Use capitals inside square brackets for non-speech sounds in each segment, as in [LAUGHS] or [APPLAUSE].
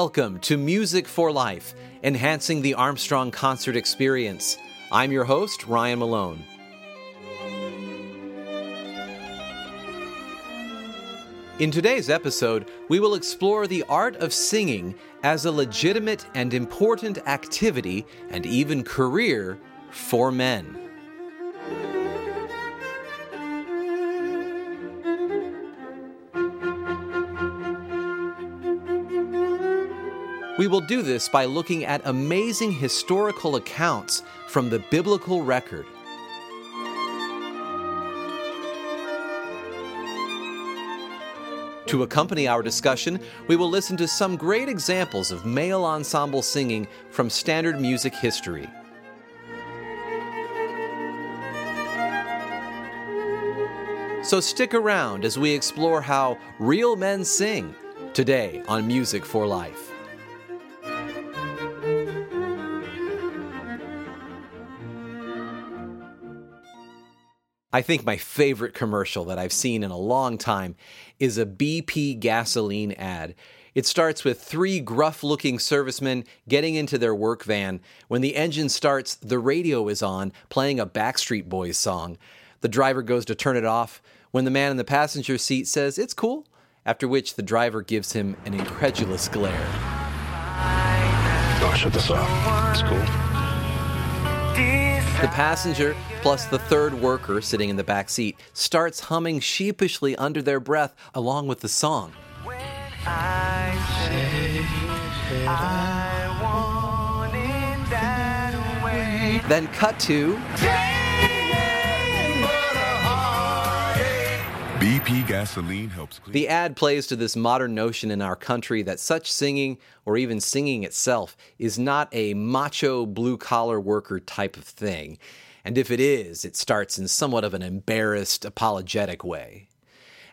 welcome to Music for Life, enhancing the Armstrong concert experience. I'm your host, Ryan Malone. In today's episode, we will explore the art of singing as a legitimate and important activity and even career for men. We will do this by looking at amazing historical accounts from the biblical record. To accompany our discussion, we will listen to some great examples of male ensemble singing from standard music history. So stick around as we explore how real men sing today on Music for Life. I think my favorite commercial that I've seen in a long time is a BP gasoline ad. It starts with three gruff looking servicemen getting into their work van. When the engine starts, the radio is on, playing a Backstreet Boys song. The driver goes to turn it off when the man in the passenger seat says, It's cool, after which the driver gives him an incredulous glare. Oh, shut this off. It's cool. The passenger, plus the third worker sitting in the back seat, starts humming sheepishly under their breath along with the song. Then cut to. BP gasoline helps clean. The ad plays to this modern notion in our country that such singing, or even singing itself, is not a macho blue collar worker type of thing. And if it is, it starts in somewhat of an embarrassed, apologetic way.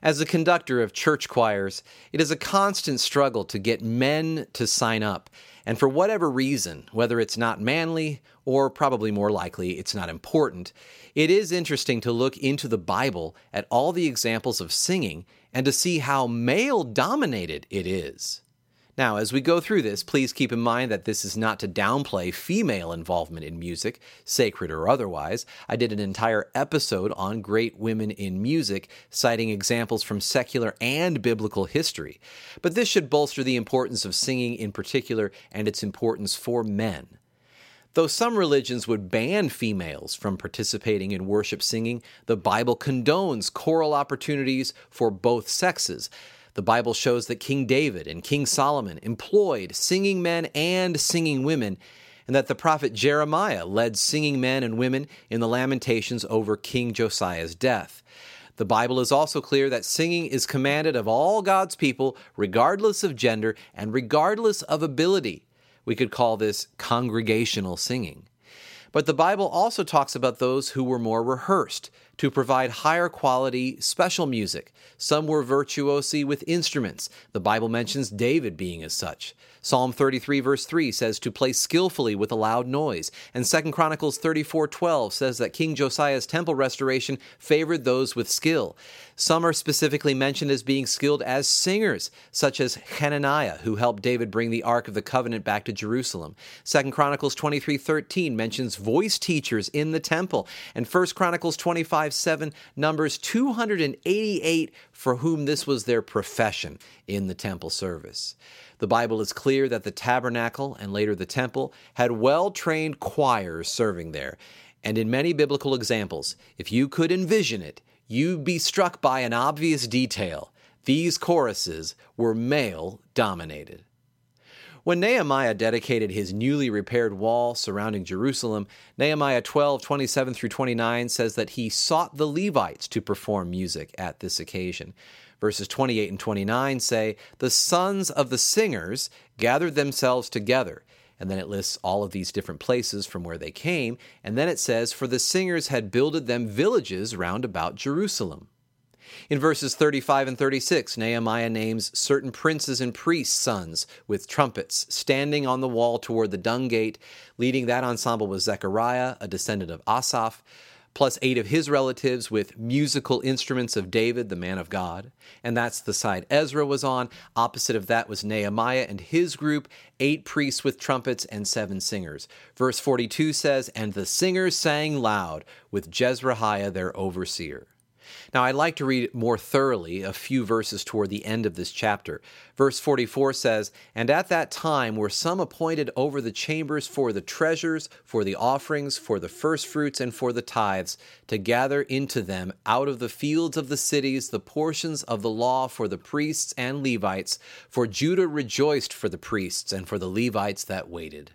As a conductor of church choirs, it is a constant struggle to get men to sign up. And for whatever reason, whether it's not manly or probably more likely it's not important, it is interesting to look into the Bible at all the examples of singing and to see how male dominated it is. Now, as we go through this, please keep in mind that this is not to downplay female involvement in music, sacred or otherwise. I did an entire episode on great women in music, citing examples from secular and biblical history. But this should bolster the importance of singing in particular and its importance for men. Though some religions would ban females from participating in worship singing, the Bible condones choral opportunities for both sexes. The Bible shows that King David and King Solomon employed singing men and singing women, and that the prophet Jeremiah led singing men and women in the lamentations over King Josiah's death. The Bible is also clear that singing is commanded of all God's people, regardless of gender and regardless of ability. We could call this congregational singing. But the Bible also talks about those who were more rehearsed to provide higher quality special music. Some were virtuosi with instruments. The Bible mentions David being as such. Psalm 33 verse 3 says to play skillfully with a loud noise, and 2 Chronicles 34:12 says that King Josiah's temple restoration favored those with skill. Some are specifically mentioned as being skilled as singers, such as Hananiah, who helped David bring the Ark of the Covenant back to Jerusalem. 2 Chronicles 23:13 mentions voice teachers in the temple, and 1 Chronicles 25 7 numbers 288 for whom this was their profession in the temple service. The Bible is clear that the tabernacle and later the temple had well trained choirs serving there. And in many biblical examples, if you could envision it, you'd be struck by an obvious detail. These choruses were male dominated. When Nehemiah dedicated his newly repaired wall surrounding Jerusalem, Nehemiah 12, 27 through 29 says that he sought the Levites to perform music at this occasion. Verses 28 and 29 say, The sons of the singers gathered themselves together. And then it lists all of these different places from where they came. And then it says, For the singers had builded them villages round about Jerusalem. In verses 35 and 36, Nehemiah names certain princes and priests' sons with trumpets standing on the wall toward the dung gate. Leading that ensemble was Zechariah, a descendant of Asaph. plus eight of his relatives with musical instruments of David, the man of God. And that's the side Ezra was on. Opposite of that was Nehemiah and his group, eight priests with trumpets and seven singers. Verse 42 says, And the singers sang loud with Jezrahiah their overseer. Now, I'd like to read more thoroughly a few verses toward the end of this chapter. Verse 44 says, And at that time were some appointed over the chambers for the treasures, for the offerings, for the firstfruits, and for the tithes, to gather into them out of the fields of the cities the portions of the law for the priests and Levites, for Judah rejoiced for the priests and for the Levites that waited.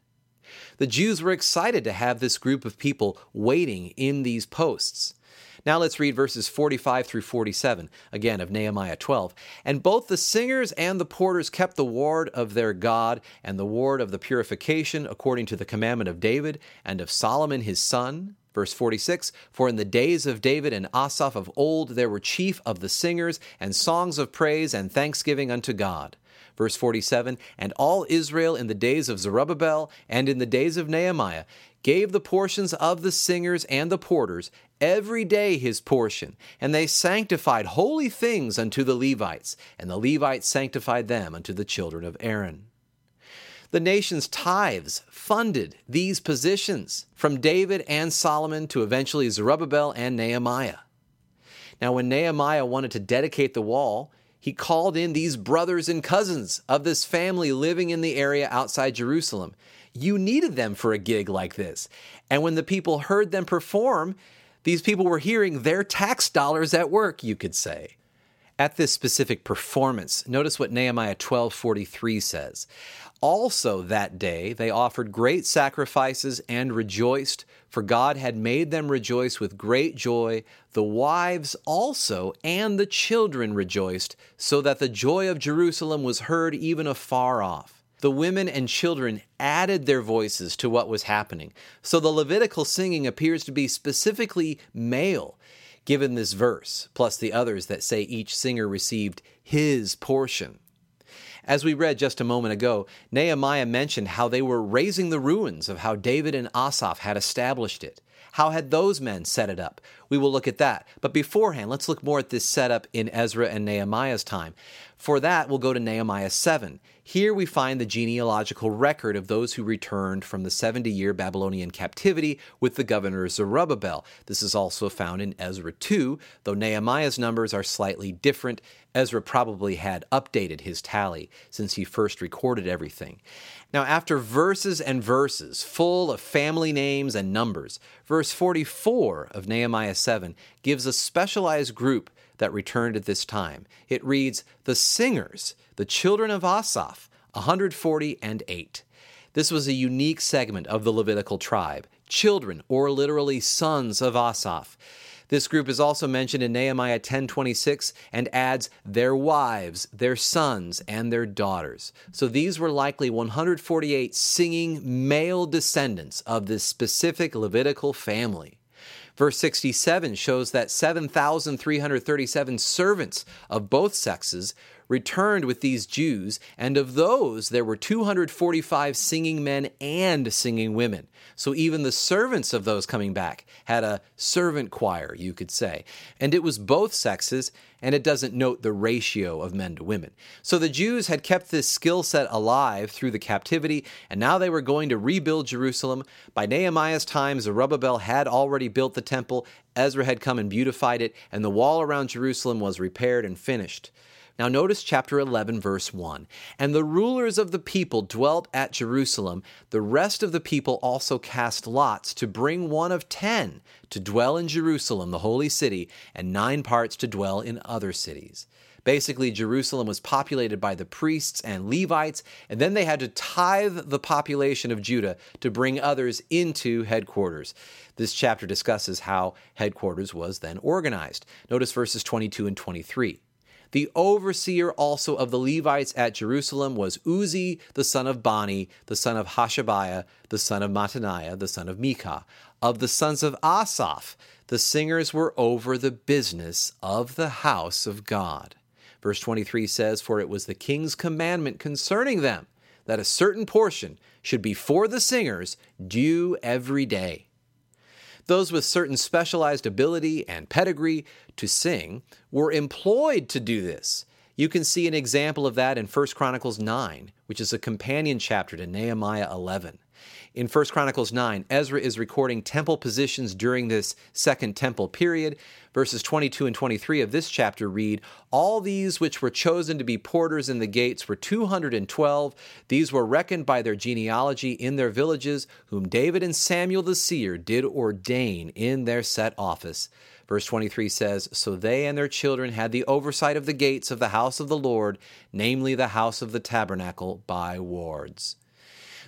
The Jews were excited to have this group of people waiting in these posts. Now let's read verses 45 through 47, again of Nehemiah 12. And both the singers and the porters kept the ward of their God and the ward of the purification according to the commandment of David and of Solomon his son. Verse 46 For in the days of David and Asaph of old there were chief of the singers and songs of praise and thanksgiving unto God. Verse 47 And all Israel in the days of Zerubbabel and in the days of Nehemiah gave the portions of the singers and the porters every day his portion, and they sanctified holy things unto the Levites, and the Levites sanctified them unto the children of Aaron. The nation's tithes funded these positions from David and Solomon to eventually Zerubbabel and Nehemiah. Now, when Nehemiah wanted to dedicate the wall, he called in these brothers and cousins of this family living in the area outside Jerusalem. You needed them for a gig like this. And when the people heard them perform, these people were hearing their tax dollars at work, you could say. At this specific performance, notice what Nehemiah 12:43 says. Also that day they offered great sacrifices and rejoiced, for God had made them rejoice with great joy. The wives also and the children rejoiced, so that the joy of Jerusalem was heard even afar off the women and children added their voices to what was happening. So the Levitical singing appears to be specifically male, given this verse, plus the others that say each singer received his portion. As we read just a moment ago, Nehemiah mentioned how they were raising the ruins of how David and Asaph had established it. How had those men set it up? We will look at that. But beforehand, let's look more at this setup in Ezra and Nehemiah's time. For that, we'll go to Nehemiah 7. Here we find the genealogical record of those who returned from the 70 year Babylonian captivity with the governor Zerubbabel. This is also found in Ezra 2, though Nehemiah's numbers are slightly different. Ezra probably had updated his tally since he first recorded everything. Now, after verses and verses full of family names and numbers, verse 44 of Nehemiah 7 gives a specialized group that returned at this time. It reads, The singers, the children of Asaph, 140 and 8. This was a unique segment of the Levitical tribe, children, or literally sons of Asaph. This group is also mentioned in Nehemiah 10:26 and adds their wives, their sons, and their daughters. So these were likely 148 singing male descendants of this specific Levitical family. Verse 67 shows that 7,337 servants of both sexes returned with these Jews, and of those there were 245 singing men and singing women. So even the servants of those coming back had a servant choir, you could say. And it was both sexes, and it doesn't note the ratio of men to women. So the Jews had kept this skill set alive through the captivity, and now they were going to rebuild Jerusalem. By Nehemiah's time, Zerubbabel had already built the temple, Ezra had come and beautified it, and the wall around Jerusalem was repaired and finished. Now, notice chapter 11, verse 1. And the rulers of the people dwelt at Jerusalem. The rest of the people also cast lots to bring one of ten to dwell in Jerusalem, the holy city, and nine parts to dwell in other cities. Basically, Jerusalem was populated by the priests and Levites, and then they had to tithe the population of Judah to bring others into headquarters. This chapter discusses how headquarters was then organized. Notice verses 22 and 23. The overseer also of the Levites at Jerusalem was Uzzi, the son of Bani, the son of Hashabiah, the son of Mattaniah, the son of Micah. Of the sons of Asaph, the singers were over the business of the house of God. Verse 23 says, For it was the king's commandment concerning them that a certain portion should be for the singers due every day. Those with certain specialized ability and pedigree to sing were employed to do this. You can see an example of that in 1 Chronicles 9, which is a companion chapter to Nehemiah 11. In 1 Chronicles 9, Ezra is recording temple positions during this second temple period. Verses 22 and 23 of this chapter read All these which were chosen to be porters in the gates were 212. These were reckoned by their genealogy in their villages, whom David and Samuel the seer did ordain in their set office. Verse 23 says, So they and their children had the oversight of the gates of the house of the Lord, namely the house of the tabernacle, by wards.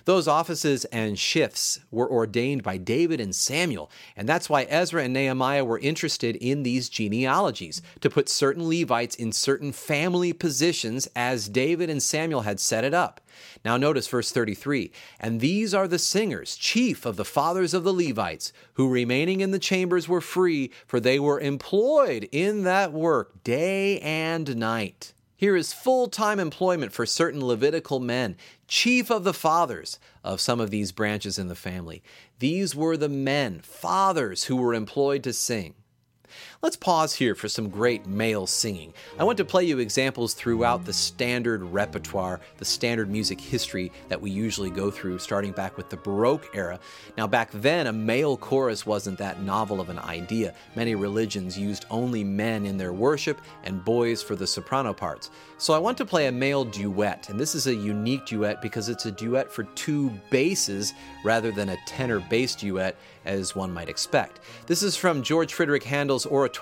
Those offices and shifts were ordained by David and Samuel, and that's why Ezra and Nehemiah were interested in these genealogies, to put certain Levites in certain family positions as David and Samuel had set it up. Now, notice verse 33 And these are the singers, chief of the fathers of the Levites, who remaining in the chambers were free, for they were employed in that work day and night. Here is full time employment for certain Levitical men, chief of the fathers of some of these branches in the family. These were the men, fathers, who were employed to sing. Let's pause here for some great male singing. I want to play you examples throughout the standard repertoire, the standard music history that we usually go through, starting back with the Baroque era. Now, back then, a male chorus wasn't that novel of an idea. Many religions used only men in their worship and boys for the soprano parts. So I want to play a male duet, and this is a unique duet because it's a duet for two basses rather than a tenor bass duet as one might expect. This is from George Frederick Handel's oratorio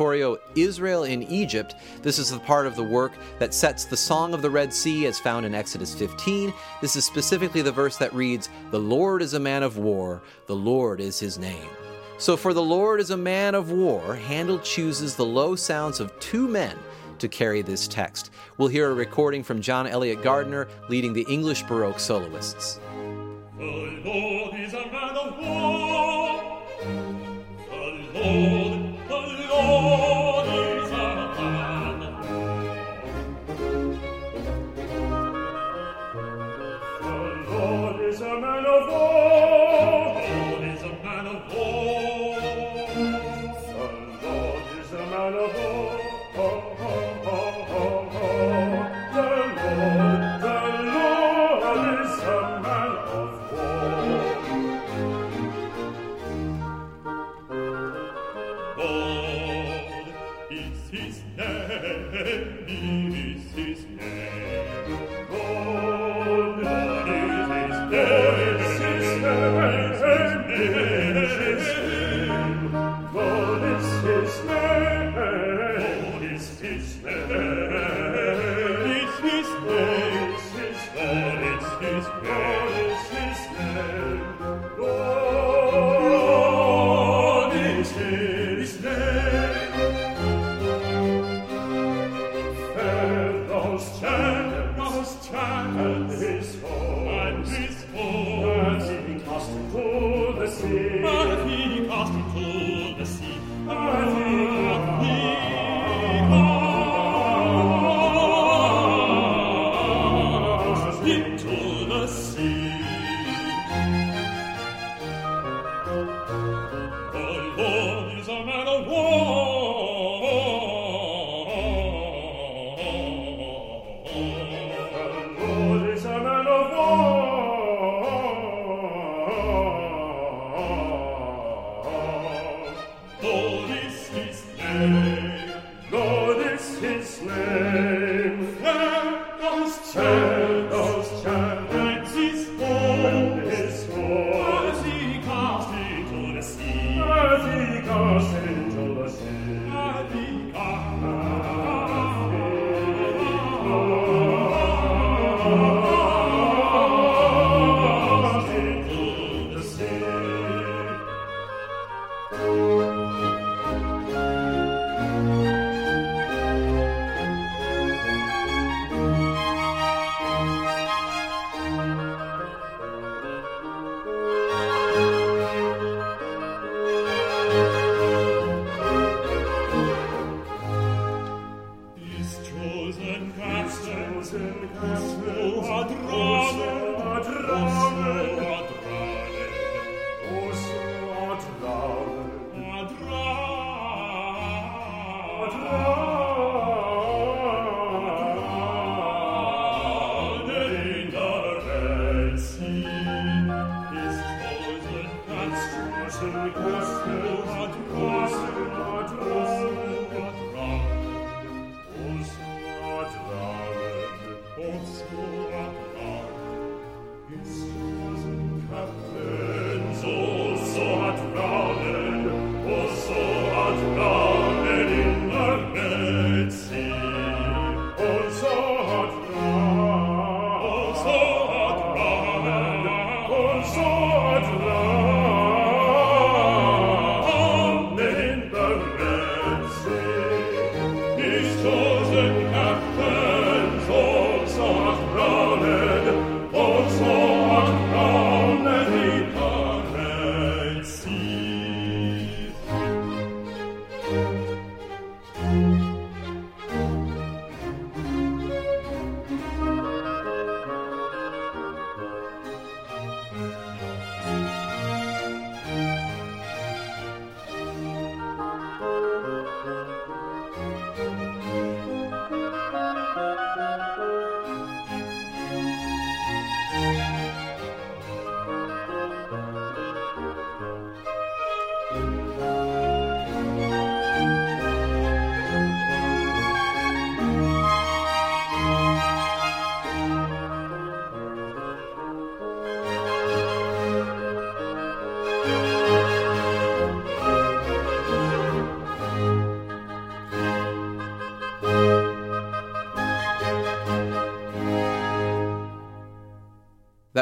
Israel in Egypt. This is the part of the work that sets the Song of the Red Sea as found in Exodus 15. This is specifically the verse that reads, The Lord is a man of war, the Lord is his name. So, for the Lord is a man of war, Handel chooses the low sounds of two men to carry this text. We'll hear a recording from John Eliot Gardiner leading the English Baroque soloists.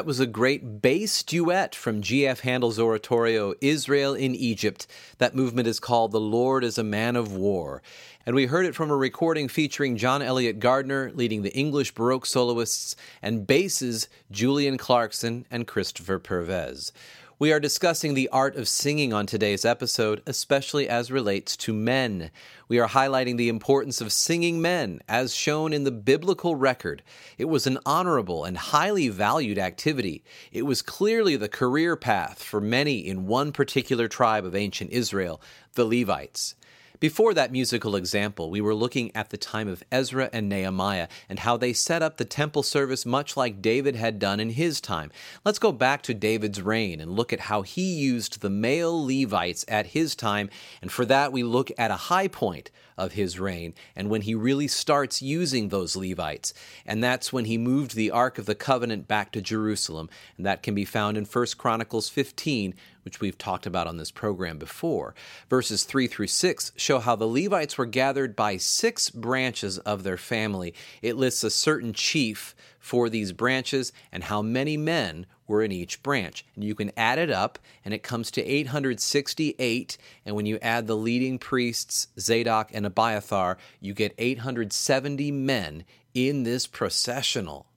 That was a great bass duet from G.F. Handel's oratorio, Israel in Egypt. That movement is called The Lord is a Man of War. And we heard it from a recording featuring John Eliot Gardiner leading the English Baroque soloists and basses Julian Clarkson and Christopher Purves. We are discussing the art of singing on today's episode, especially as relates to men. We are highlighting the importance of singing men, as shown in the biblical record. It was an honorable and highly valued activity. It was clearly the career path for many in one particular tribe of ancient Israel, the Levites. Before that musical example, we were looking at the time of Ezra and Nehemiah and how they set up the temple service much like David had done in his time. Let's go back to David's reign and look at how he used the male Levites at his time, and for that we look at a high point of his reign and when he really starts using those Levites. And that's when he moved the Ark of the Covenant back to Jerusalem. And that can be found in 1 Chronicles 15, which we've talked about on this program before. Verses 3 through 6 show how the Levites were gathered by six branches of their family. It lists a certain chief for these branches and how many men were in each branch. And you can add it up, and it comes to 868. And when you add the leading priests, Zadok and Abiathar, you get 870 men in this processional.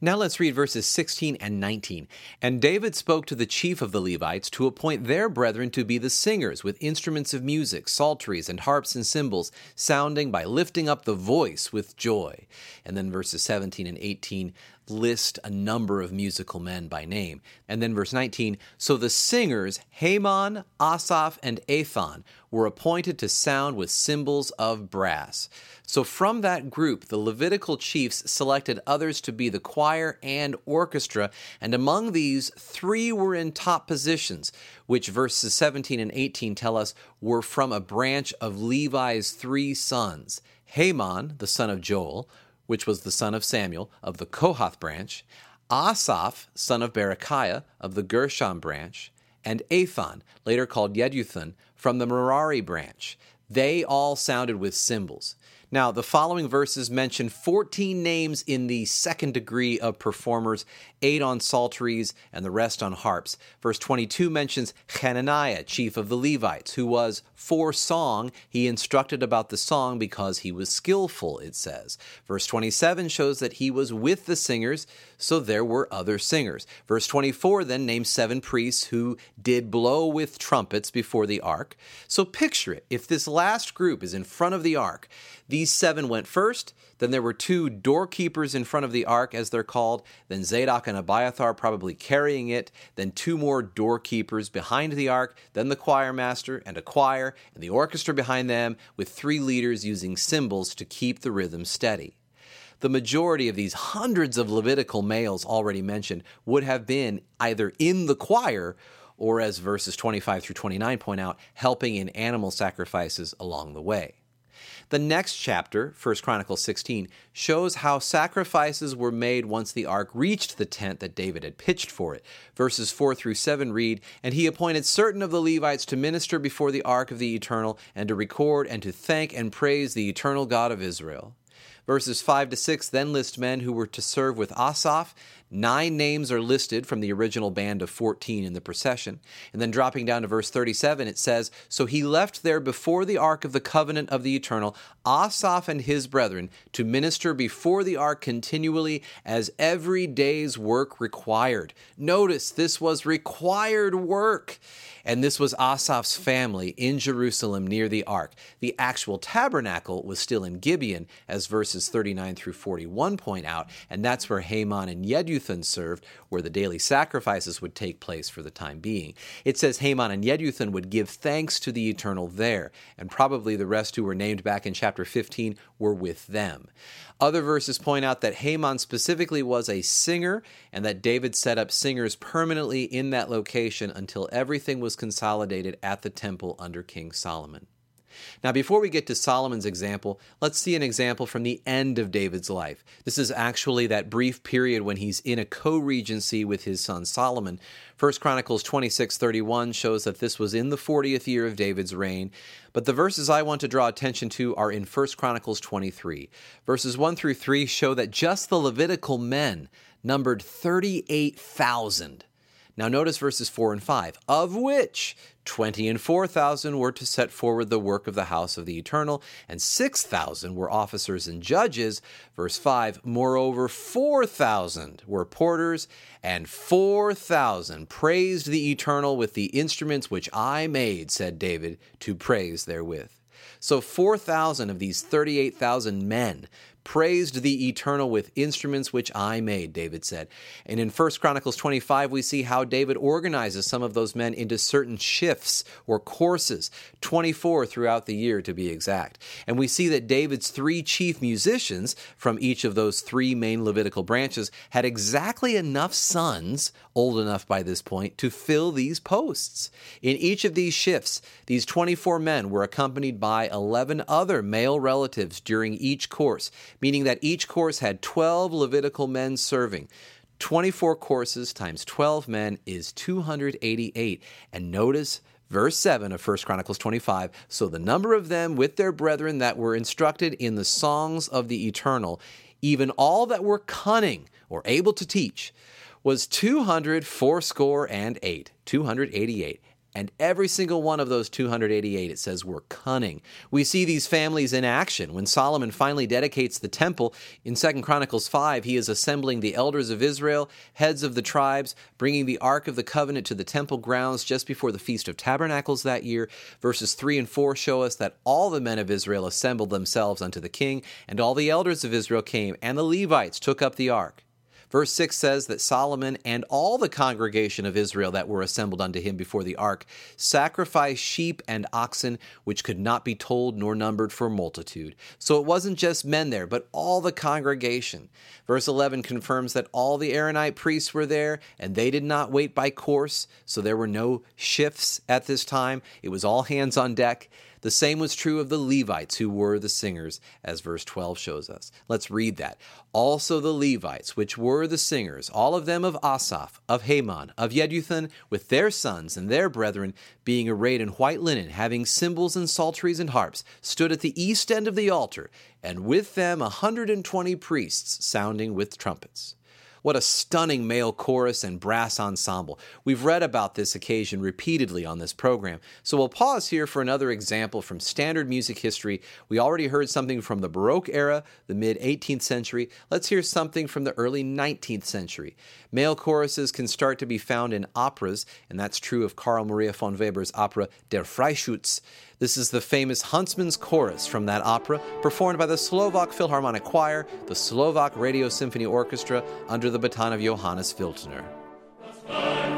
Now let's read verses 16 and 19. And David spoke to the chief of the Levites to appoint their brethren to be the singers with instruments of music, psalteries, and harps and cymbals, sounding by lifting up the voice with joy. And then verses 17 and 18 list a number of musical men by name. And then verse 19 So the singers, Heman, Asaph, and Ethan, were appointed to sound with cymbals of brass. So from that group, the Levitical chiefs selected others to be the choir and orchestra, and among these, three were in top positions, which verses 17 and 18 tell us were from a branch of Levi's three sons. Heman, the son of Joel, which was the son of Samuel of the Kohath branch, Asaph, son of Berechiah of the Gershon branch, and Ethan, later called Jeduthun, from the Merari branch. They all sounded with cymbals. Now, the following verses mention 14 names in the second degree of performers, eight on psalteries and the rest on harps. Verse 22 mentions Hananiah, chief of the Levites, who was for song. He instructed about the song because he was skillful, it says. Verse 27 shows that he was with the singers, so there were other singers. Verse 24 then names seven priests who did blow with trumpets before the ark. So picture it. If this last group is in front of the ark, these seven went first. Then there were two doorkeepers in front of the ark, as they're called. Then Zadok and Abiathar probably carrying it. Then two more doorkeepers behind the ark. Then the choir master and a choir, and the orchestra behind them, with three leaders using cymbals to keep the rhythm steady. The majority of these hundreds of Levitical males already mentioned would have been either in the choir or as verses 25 through 29 point out, helping in animal sacrifices along the way. The next chapter, 1 Chronicles 16, shows how sacrifices were made once the ark reached the tent that David had pitched for it. Verses 4 through 7 read, And he appointed certain of the Levites to minister before the ark of the eternal, and to record and to thank and praise the eternal God of Israel. Verses 5 to 6 then list men who were to serve with Asaph. Nine names are listed from the original band of 14 in the procession. And then dropping down to verse 37, it says So he left there before the ark of the covenant of the eternal, Asaph and his brethren, to minister before the ark continually as every day's work required. Notice this was required work. And this was Asaph's family in Jerusalem near the ark. The actual tabernacle was still in Gibeon, as verses 39 through 41 point out, and that's where Haman and Yeduthun served, where the daily sacrifices would take place for the time being. It says Haman and Yeduthun would give thanks to the eternal there, and probably the rest who were named back in chapter 15 were with them. Other verses point out that Haman specifically was a singer and that David set up singers permanently in that location until everything was consolidated at the temple under King Solomon. Now, before we get to Solomon's example, let's see an example from the end of David's life. This is actually that brief period when he's in a co-regency with his son Solomon. 1 Chronicles 26:31 shows that this was in the 40th year of David's reign, but the verses I want to draw attention to are in 1 Chronicles 23. Verses 1 through 3 show that just the Levitical men numbered 38,000. Now notice verses 4 and 5, of which 20 and 4,000 were to set forward the work of the house of the eternal, and 6,000 were officers and judges. Verse 5, moreover, 4,000 were porters, and 4,000 praised the eternal with the instruments which I made, said David, to praise therewith. So 4,000 of these 38,000 men praised the eternal with instruments which I made, David said. And in 1 Chronicles 25, we see how David organizes some of those men into certain shifts or courses, 24 throughout the year to be exact. And we see that David's three chief musicians from each of those three main Levitical branches had exactly enough sons, old enough by this point, to fill these posts. In each of these shifts, these 24 men were accompanied by 11 other male relatives during each course, meaning that each course had 12 Levitical men serving. 24 courses times 12 men is 288. And notice verse 7 of 1 Chronicles 25. So the number of them with their brethren that were instructed in the songs of the eternal, even all that were cunning or able to teach, was 200 fourscore and eight, 288. And every single one of those 288, it says, were cunning. We see these families in action. When Solomon finally dedicates the temple in 2 Chronicles 5, he is assembling the elders of Israel, heads of the tribes, bringing the Ark of the Covenant to the temple grounds just before the Feast of Tabernacles that year. Verses 3 and 4 show us that all the men of Israel assembled themselves unto the king, and all the elders of Israel came, and the Levites took up the ark. Verse 6 says that Solomon and all the congregation of Israel that were assembled unto him before the ark sacrificed sheep and oxen, which could not be told nor numbered for multitude. So it wasn't just men there, but all the congregation. Verse 11 confirms that all the Aaronite priests were there, and they did not wait by course, so there were no shifts at this time. It was all hands on deck. The same was true of the Levites, who were the singers, as verse 12 shows us. Let's read that. Also the Levites, which were the singers, all of them of Asaph, of Heman, of Jeduthun, with their sons and their brethren, being arrayed in white linen, having cymbals and psalteries and harps, stood at the east end of the altar, and with them a hundred and twenty priests sounding with trumpets. What a stunning male chorus and brass ensemble. We've read about this occasion repeatedly on this program, so we'll pause here for another example from standard music history. We already heard something from the Baroque era, the mid 18th century. Let's hear something from the early 19th century. Male choruses can start to be found in operas, and that's true of Carl Maria von Weber's opera Der Freischütz. This is the famous Huntsman's Chorus from that opera, performed by the Slovak Philharmonic Choir, the Slovak Radio Symphony Orchestra, under the baton of Johannes Wildner.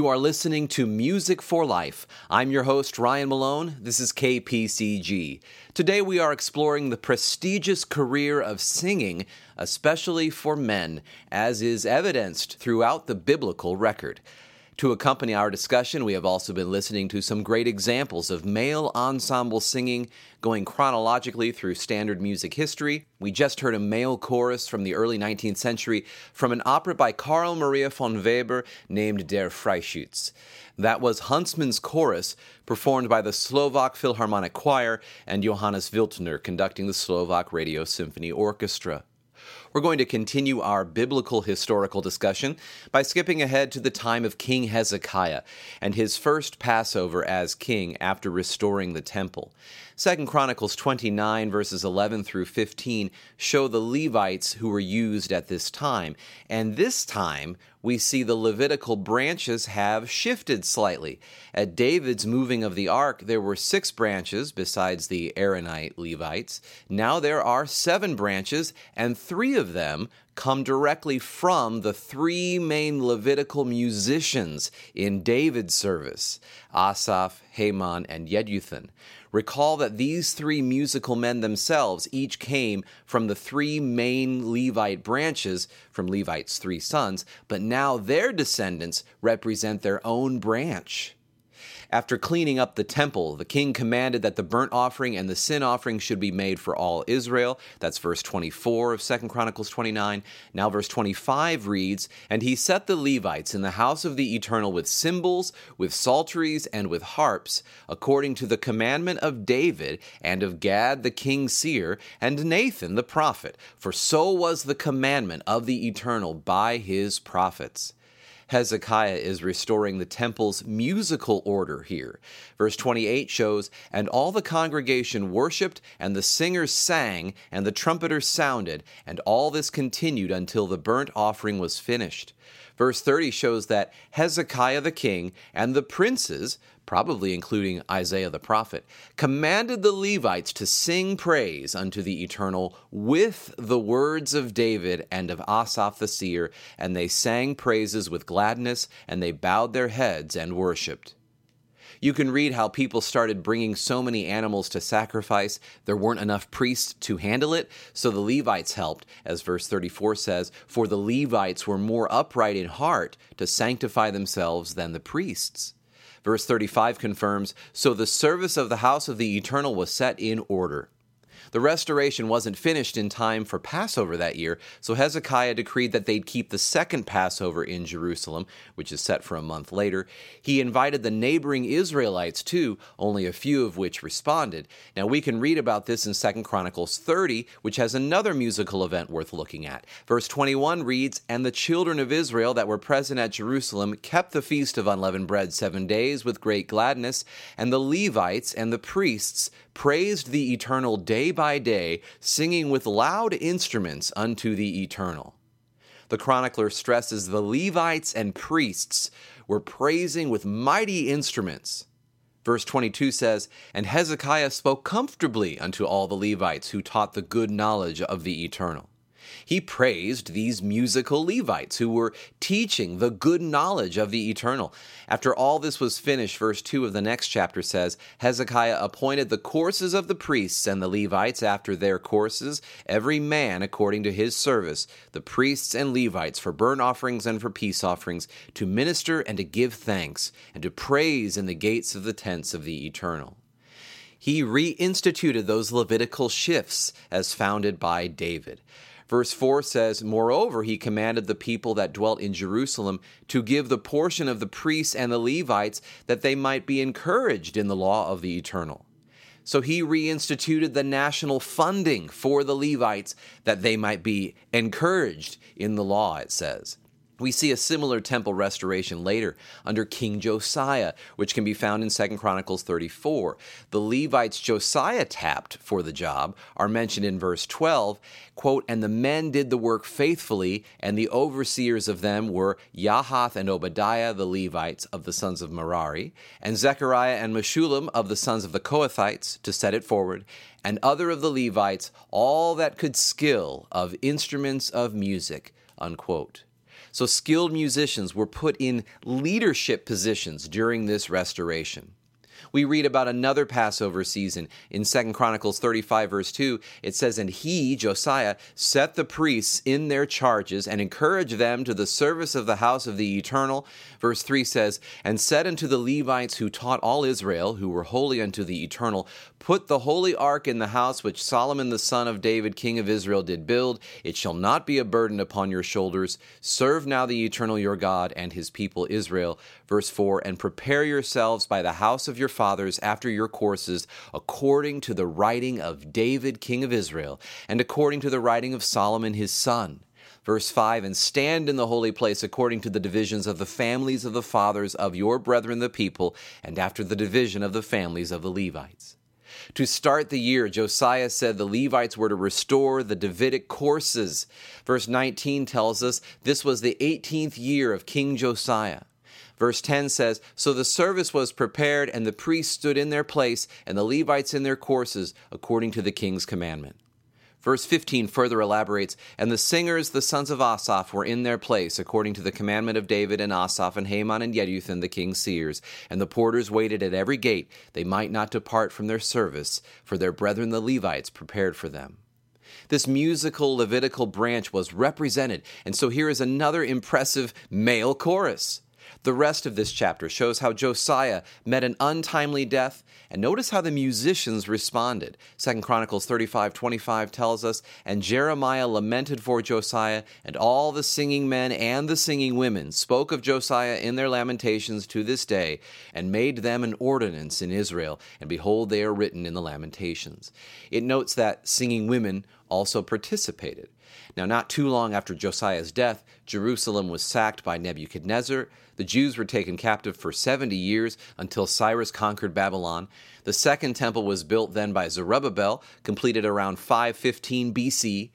You are listening to Music for Life. I'm your host, Ryan Malone. This is KPCG. Today we are exploring the prestigious career of singing, especially for men, as is evidenced throughout the biblical record. To accompany our discussion, we have also been listening to some great examples of male ensemble singing going chronologically through standard music history. We just heard a male chorus from the early 19th century from an opera by Carl Maria von Weber named Der Freischütz. That was Huntsman's chorus, performed by the Slovak Philharmonic Choir and Johannes Wildner conducting the Slovak Radio Symphony Orchestra. We're going to continue our biblical historical discussion by skipping ahead to the time of King Hezekiah and his first Passover as king after restoring the temple. 2 Chronicles 29 verses 11 through 15 show the Levites who were used at this time, and this time we see the Levitical branches have shifted slightly. At David's moving of the ark, there were six branches besides the Aaronite Levites. Now there are seven branches, and three of them come directly from the three main Levitical musicians in David's service Asaph, Heman, and Jeduthun. Recall that these three musical men themselves each came from the three main Levite branches from Levite's three sons, but now their descendants represent their own branch. After cleaning up the temple, the king commanded that the burnt offering and the sin offering should be made for all Israel. That's verse 24 of 2 Chronicles 29. Now, verse 25 reads And he set the Levites in the house of the eternal with cymbals, with psalteries, and with harps, according to the commandment of David and of Gad the king's seer, and Nathan the prophet. For so was the commandment of the eternal by his prophets. Hezekiah is restoring the temple's musical order here. Verse 28 shows, And all the congregation worshipped, and the singers sang, and the trumpeters sounded, and all this continued until the burnt offering was finished. Verse 30 shows that Hezekiah the king and the princes probably including Isaiah the prophet, commanded the Levites to sing praise unto the eternal with the words of David and of Asaph the seer, and they sang praises with gladness, and they bowed their heads and worshipped. You can read how people started bringing so many animals to sacrifice, there weren't enough priests to handle it, so the Levites helped, as verse 34 says, For the Levites were more upright in heart to sanctify themselves than the priests. Verse 35 confirms So the service of the house of the eternal was set in order. The restoration wasn't finished in time for Passover that year, so Hezekiah decreed that they'd keep the second Passover in Jerusalem, which is set for a month later. He invited the neighboring Israelites too, only a few of which responded. Now we can read about this in 2 Chronicles 30, which has another musical event worth looking at. Verse 21 reads, And the children of Israel that were present at Jerusalem kept the feast of unleavened bread seven days with great gladness, and the Levites and the priests praised the eternal day by day, singing with loud instruments unto the eternal. The chronicler stresses the Levites and priests were praising with mighty instruments. Verse 22 says, And Hezekiah spoke comfortably unto all the Levites who taught the good knowledge of the eternal. He praised these musical Levites who were teaching the good knowledge of the eternal. After all this was finished, verse 2 of the next chapter says Hezekiah appointed the courses of the priests and the Levites after their courses, every man according to his service, the priests and Levites for burnt offerings and for peace offerings, to minister and to give thanks, and to praise in the gates of the tents of the eternal he reinstituted those Levitical shifts as founded by David. Verse 4 says, Moreover, he commanded the people that dwelt in Jerusalem to give the portion of the priests and the Levites that they might be encouraged in the law of the eternal. So he reinstituted the national funding for the Levites that they might be encouraged in the law, it says. We see a similar temple restoration later under King Josiah, which can be found in 2 Chronicles 34. The Levites Josiah tapped for the job are mentioned in verse 12, quote, "And the men did the work faithfully, and the overseers of them were Yahath and Obadiah the Levites of the sons of Merari, and Zechariah and Meshullam of the sons of the Kohathites to set it forward, and other of the Levites, all that could skill of instruments of music." Unquote. So skilled musicians were put in leadership positions during this restoration. We read about another Passover season in 2 Chronicles 35, verse 2. It says, And he, Josiah, set the priests in their charges and encouraged them to the service of the house of the eternal. Verse 3 says, And said unto the Levites who taught all Israel, who were holy unto the eternal, Put the holy ark in the house which Solomon the son of David, king of Israel, did build. It shall not be a burden upon your shoulders. Serve now the eternal your God and his people Israel. Verse 4 And prepare yourselves by the house of your fathers after your courses, according to the writing of David, king of Israel, and according to the writing of Solomon his son. Verse 5 And stand in the holy place according to the divisions of the families of the fathers of your brethren the people, and after the division of the families of the Levites. To start the year, Josiah said the Levites were to restore the Davidic courses. Verse 19 tells us this was the 18th year of King Josiah. Verse 10 says, So the service was prepared, and the priests stood in their place, and the Levites in their courses, according to the king's commandment. Verse 15 further elaborates, And the singers, the sons of Asaph, were in their place, according to the commandment of David and Asaph and Heman and Jeduthun, the king's seers. And the porters waited at every gate, they might not depart from their service, for their brethren the Levites prepared for them. This musical Levitical branch was represented, and so here is another impressive male chorus. The rest of this chapter shows how Josiah met an untimely death, and notice how the musicians responded. 2 Chronicles 35:25 tells us, "And Jeremiah lamented for Josiah, and all the singing men and the singing women spoke of Josiah in their lamentations to this day, and made them an ordinance in Israel, and behold they are written in the lamentations." It notes that singing women also participated. Now, not too long after Josiah's death, Jerusalem was sacked by Nebuchadnezzar. The Jews were taken captive for 70 years until Cyrus conquered Babylon. The second temple was built then by Zerubbabel, completed around 515 BC.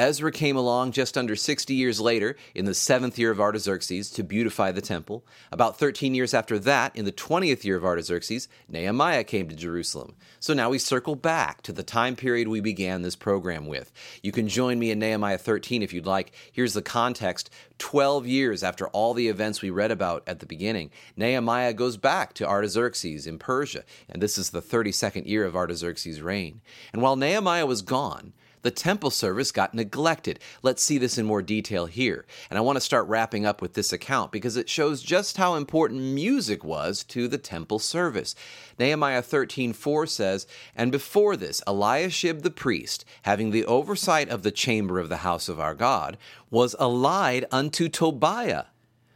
Ezra came along just under 60 years later, in the seventh year of Artaxerxes, to beautify the temple. About 13 years after that, in the 20th year of Artaxerxes, Nehemiah came to Jerusalem. So now we circle back to the time period we began this program with. You can join me in Nehemiah 13 if you'd like. Here's the context 12 years after all the events we read about at the beginning, Nehemiah goes back to Artaxerxes in Persia, and this is the 32nd year of Artaxerxes' reign. And while Nehemiah was gone, the temple service got neglected. Let's see this in more detail here. And I want to start wrapping up with this account because it shows just how important music was to the temple service. Nehemiah 13:4 says, "And before this Eliashib the priest, having the oversight of the chamber of the house of our God, was allied unto Tobiah."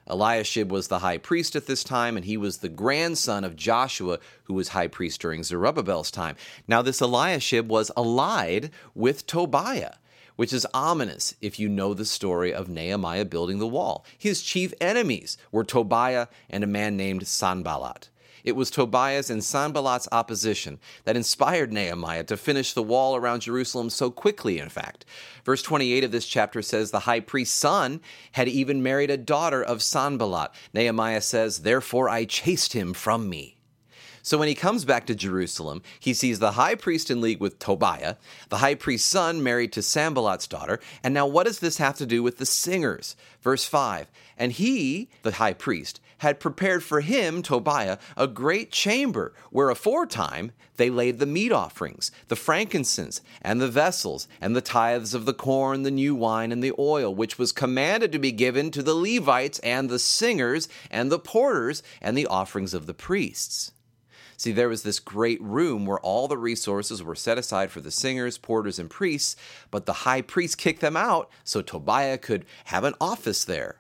Eliashib was the high priest at this time, and he was the grandson of Joshua, who was high priest during Zerubbabel's time. Now, this Eliashib was allied with Tobiah, which is ominous if you know the story of Nehemiah building the wall. His chief enemies were Tobiah and a man named Sanballat. It was Tobiah's and Sanballat's opposition that inspired Nehemiah to finish the wall around Jerusalem so quickly, in fact. Verse 28 of this chapter says the high priest's son had even married a daughter of Sanballat. Nehemiah says, Therefore I chased him from me. So when he comes back to Jerusalem, he sees the high priest in league with Tobiah, the high priest's son married to Sanballat's daughter. And now, what does this have to do with the singers? Verse 5 And he, the high priest, had prepared for him, Tobiah, a great chamber, where aforetime they laid the meat offerings, the frankincense, and the vessels, and the tithes of the corn, the new wine, and the oil, which was commanded to be given to the Levites, and the singers, and the porters, and the offerings of the priests. See, there was this great room where all the resources were set aside for the singers, porters, and priests, but the high priest kicked them out so Tobiah could have an office there.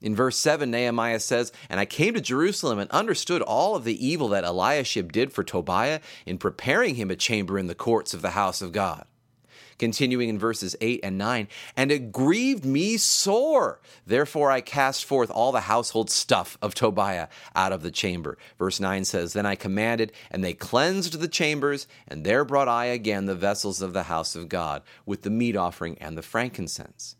In verse 7, Nehemiah says, And I came to Jerusalem and understood all of the evil that Eliashib did for Tobiah in preparing him a chamber in the courts of the house of God. Continuing in verses 8 and 9, and it grieved me sore. Therefore I cast forth all the household stuff of Tobiah out of the chamber. Verse 9 says, Then I commanded, and they cleansed the chambers, and there brought I again the vessels of the house of God, with the meat offering and the frankincense.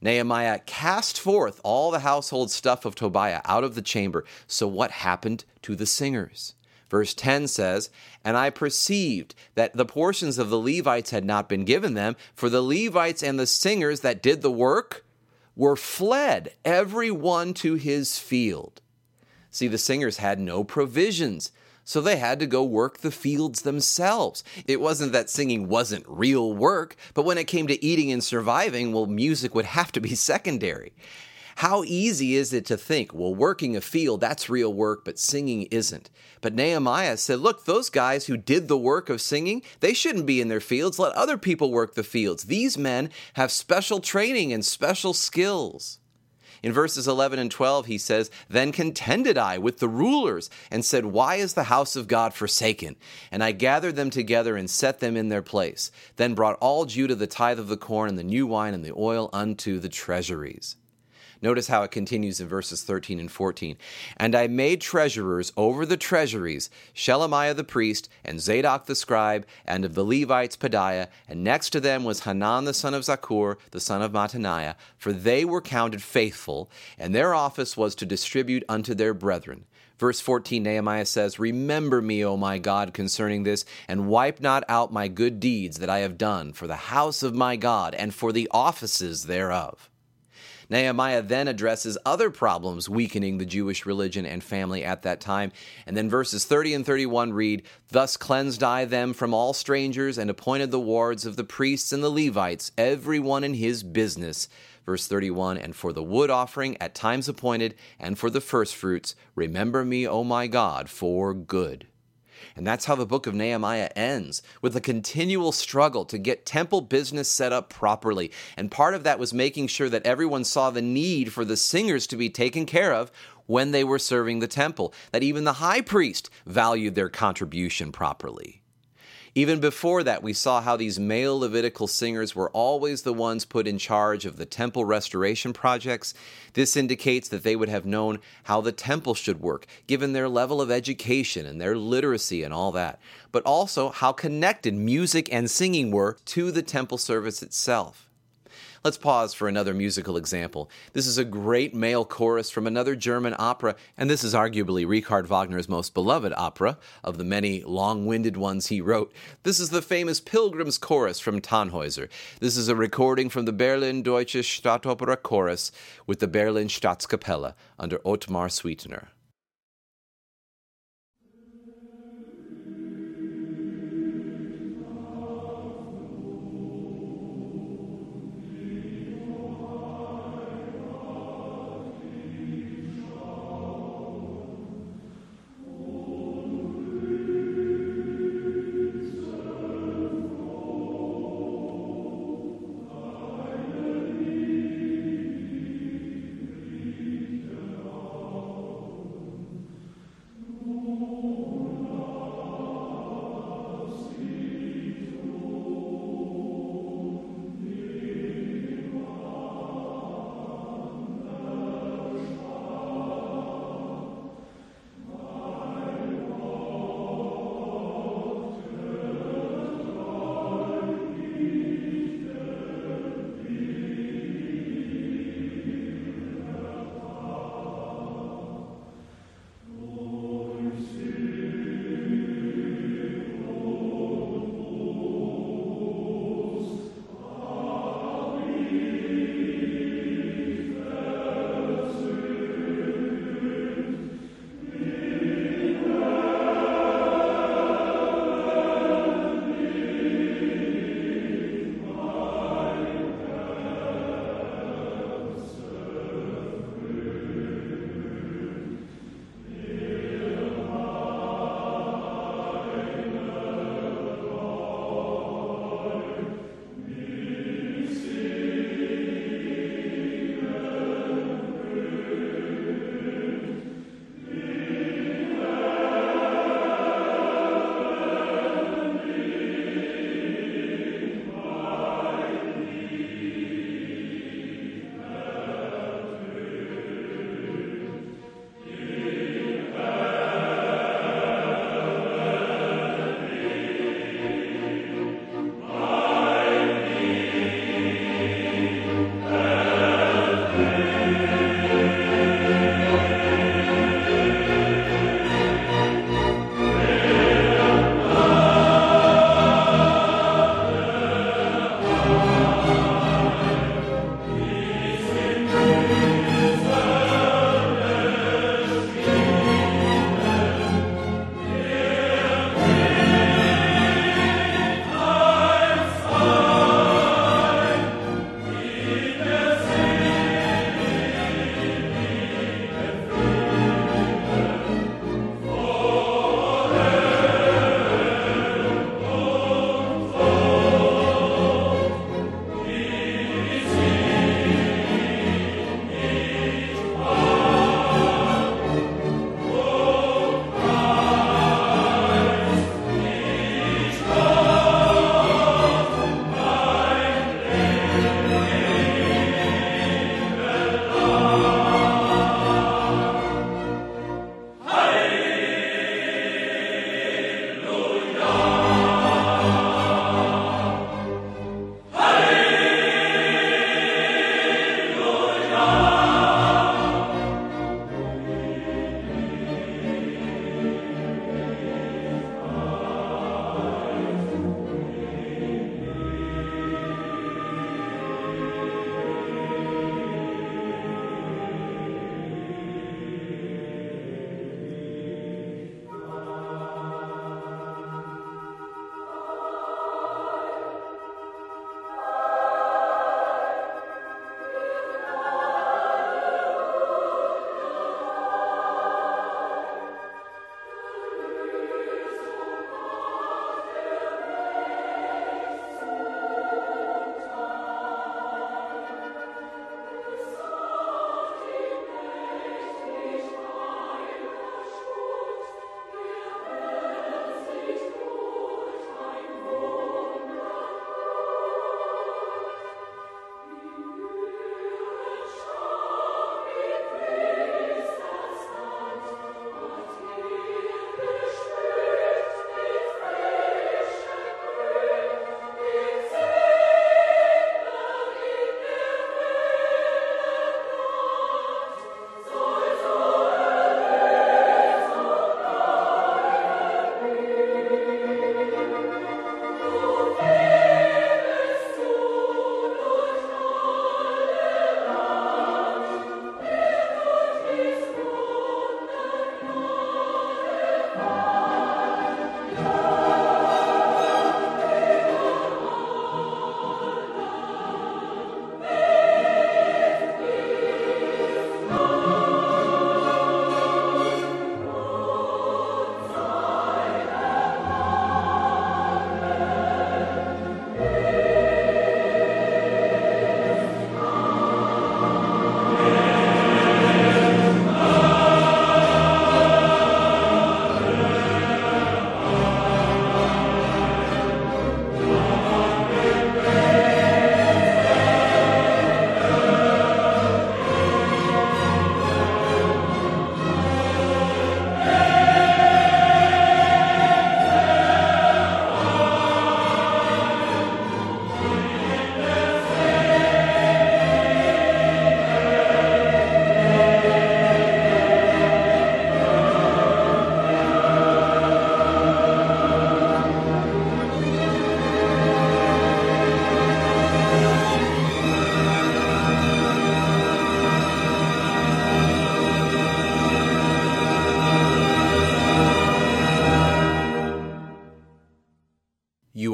Nehemiah cast forth all the household stuff of Tobiah out of the chamber. So, what happened to the singers? Verse 10 says, And I perceived that the portions of the Levites had not been given them, for the Levites and the singers that did the work were fled, every one to his field. See, the singers had no provisions, so they had to go work the fields themselves. It wasn't that singing wasn't real work, but when it came to eating and surviving, well, music would have to be [LAUGHS] secondary. How easy is it to think, well, working a field, that's real work, but singing isn't? But Nehemiah said, look, those guys who did the work of singing, they shouldn't be in their fields. Let other people work the fields. These men have special training and special skills. In verses 11 and 12, he says, Then contended I with the rulers and said, Why is the house of God forsaken? And I gathered them together and set them in their place. Then brought all Judah the tithe of the corn and the new wine and the oil unto the treasuries. Notice how it continues in verses 13 and 14. And I made treasurers over the treasuries Shelemiah the priest, and Zadok the scribe, and of the Levites Pedaiah, and next to them was Hanan the son of Zaccur, the son of Mattaniah, for they were counted faithful, and their office was to distribute unto their brethren. Verse 14, Nehemiah says, Remember me, O my God, concerning this, and wipe not out my good deeds that I have done for the house of my God and for the offices thereof. Nehemiah then addresses other problems weakening the Jewish religion and family at that time. And then verses 30 and 31 read, Thus cleansed I them from all strangers and appointed the wards of the priests and the Levites, every one in his business. Verse 31 And for the wood offering at times appointed, and for the firstfruits, remember me, O my God, for good. And that's how the book of Nehemiah ends, with a continual struggle to get temple business set up properly. And part of that was making sure that everyone saw the need for the singers to be taken care of when they were serving the temple, that even the high priest valued their contribution properly. Even before that, we saw how these male Levitical singers were always the ones put in charge of the temple restoration projects. This indicates that they would have known how the temple should work, given their level of education and their literacy and all that, but also how connected music and singing were to the temple service itself. Let's pause for another musical example. This is a great male chorus from another German opera, and this is arguably Richard Wagner's most beloved opera of the many long winded ones he wrote. This is the famous Pilgrim's Chorus from Tannhäuser. This is a recording from the Berlin Deutsche Staatsoper Chorus with the Berlin Staatskapelle under Otmar Suitner.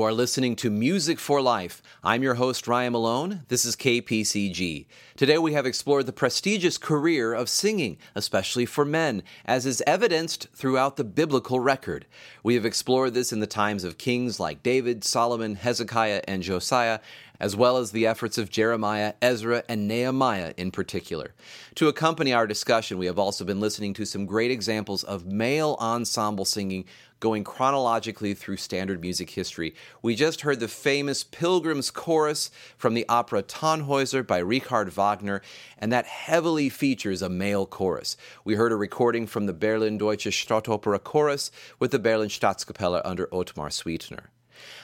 Are listening to Music for Life. I'm your host, Ryan Malone. This is KPCG. Today we have explored the prestigious career of singing, especially for men, as is evidenced throughout the biblical record. We have explored this in the times of kings like David, Solomon, Hezekiah, and Josiah, as well as the efforts of Jeremiah, Ezra, and Nehemiah in particular. To accompany our discussion, we have also been listening to some great examples of male ensemble singing going chronologically through standard music history. We just heard the famous Pilgrim's Chorus from the opera Tannhäuser by Richard Wagner, and that heavily features a male chorus. We heard a recording from the Berlin Deutsche Staatsoper Chorus with the Berlin Staatskapelle under Otmar Suitner.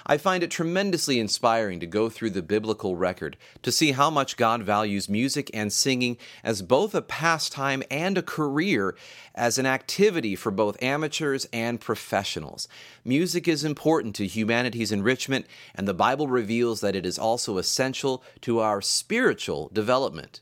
I find it tremendously inspiring to go through the biblical record to see how much God values music and singing as both a pastime and a career, as an activity for both amateurs and professionals. Music is important to humanity's enrichment, and the Bible reveals that it is also essential to our spiritual development.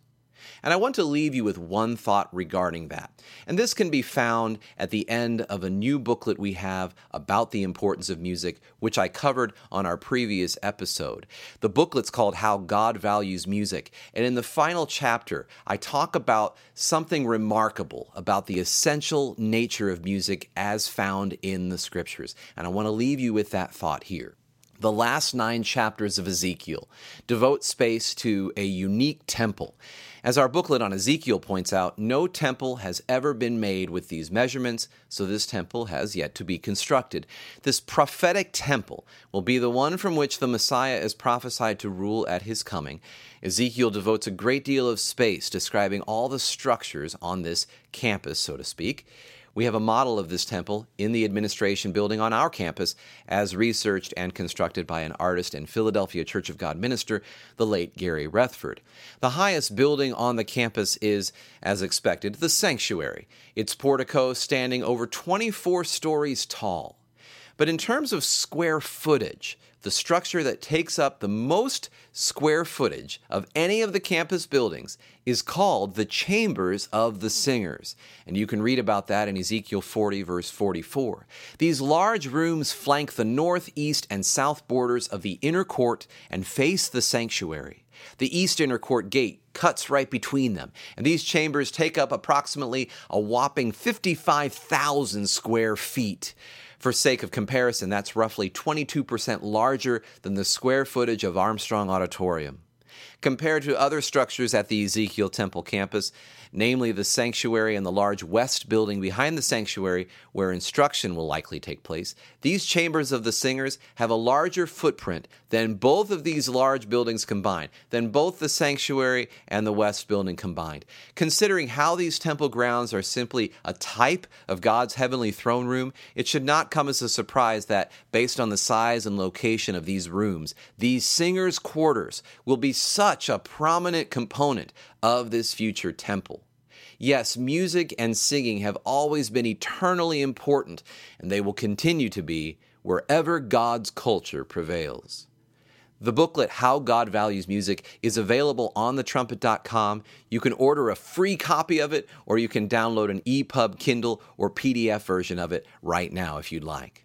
And I want to leave you with one thought regarding that. And this can be found at the end of a new booklet we have about the importance of music, which I covered on our previous episode. The booklet's called How God Values Music. And in the final chapter, I talk about something remarkable about the essential nature of music as found in the scriptures. And I want to leave you with that thought here the last nine chapters of Ezekiel devote space to a unique temple. As our booklet on Ezekiel points out, no temple has ever been made with these measurements, so this temple has yet to be constructed. This prophetic temple will be the one from which the Messiah is prophesied to rule at his coming. Ezekiel devotes a great deal of space describing all the structures on this campus, so to speak. We have a model of this temple in the administration building on our campus, as researched and constructed by an artist and Philadelphia Church of God minister, the late Gary Rethford. The highest building on the campus is, as expected, the sanctuary, its portico standing over 24 stories tall. But in terms of square footage, the structure that takes up the most square footage of any of the campus buildings is called the Chambers of the Singers. And you can read about that in Ezekiel 40, verse 44. These large rooms flank the north, east, and south borders of the inner court and face the sanctuary. The east inner court gate cuts right between them, and these chambers take up approximately a whopping 55,000 square feet. For sake of comparison, that's roughly 22% larger than the square footage of Armstrong Auditorium. Compared to other structures at the Ezekiel Temple campus, namely the sanctuary and the large west building behind the sanctuary where instruction will likely take place, these chambers of the singers have a larger footprint than both of these large buildings combined, than both the sanctuary and the west building combined. Considering how these temple grounds are simply a type of God's heavenly throne room, it should not come as a surprise that, based on the size and location of these rooms, these singers' quarters will be such a prominent component of this future temple. Yes, music and singing have always been eternally important, and they will continue to be wherever God's culture prevails. The booklet, How God Values Music, is available on thetrumpet.com. You can order a free copy of it, or you can download an EPUB, Kindle, or PDF version of it right now if you'd like.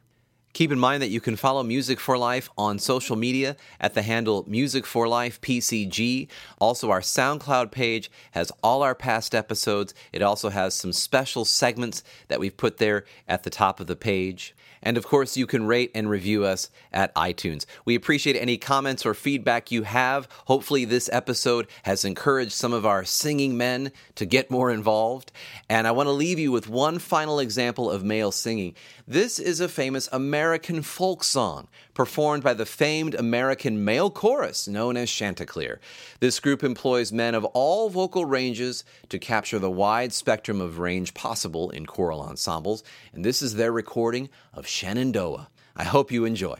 Keep in mind that you can follow Music for Life on social media at the handle Music for Life PCG. Also, our SoundCloud page has all our past episodes. It also has some special segments that we've put there at the top of the page. And of course, you can rate and review us at iTunes. We appreciate any comments or feedback you have. Hopefully, this episode has encouraged some of our singing men to get more involved. And I want to leave you with one final example of male singing. This is a famous American folk song performed by the famed American male chorus known as Chanticleer. This group employs men of all vocal ranges to capture the wide spectrum of range possible in choral ensembles, and this is their recording of Shenandoah. I hope you enjoy.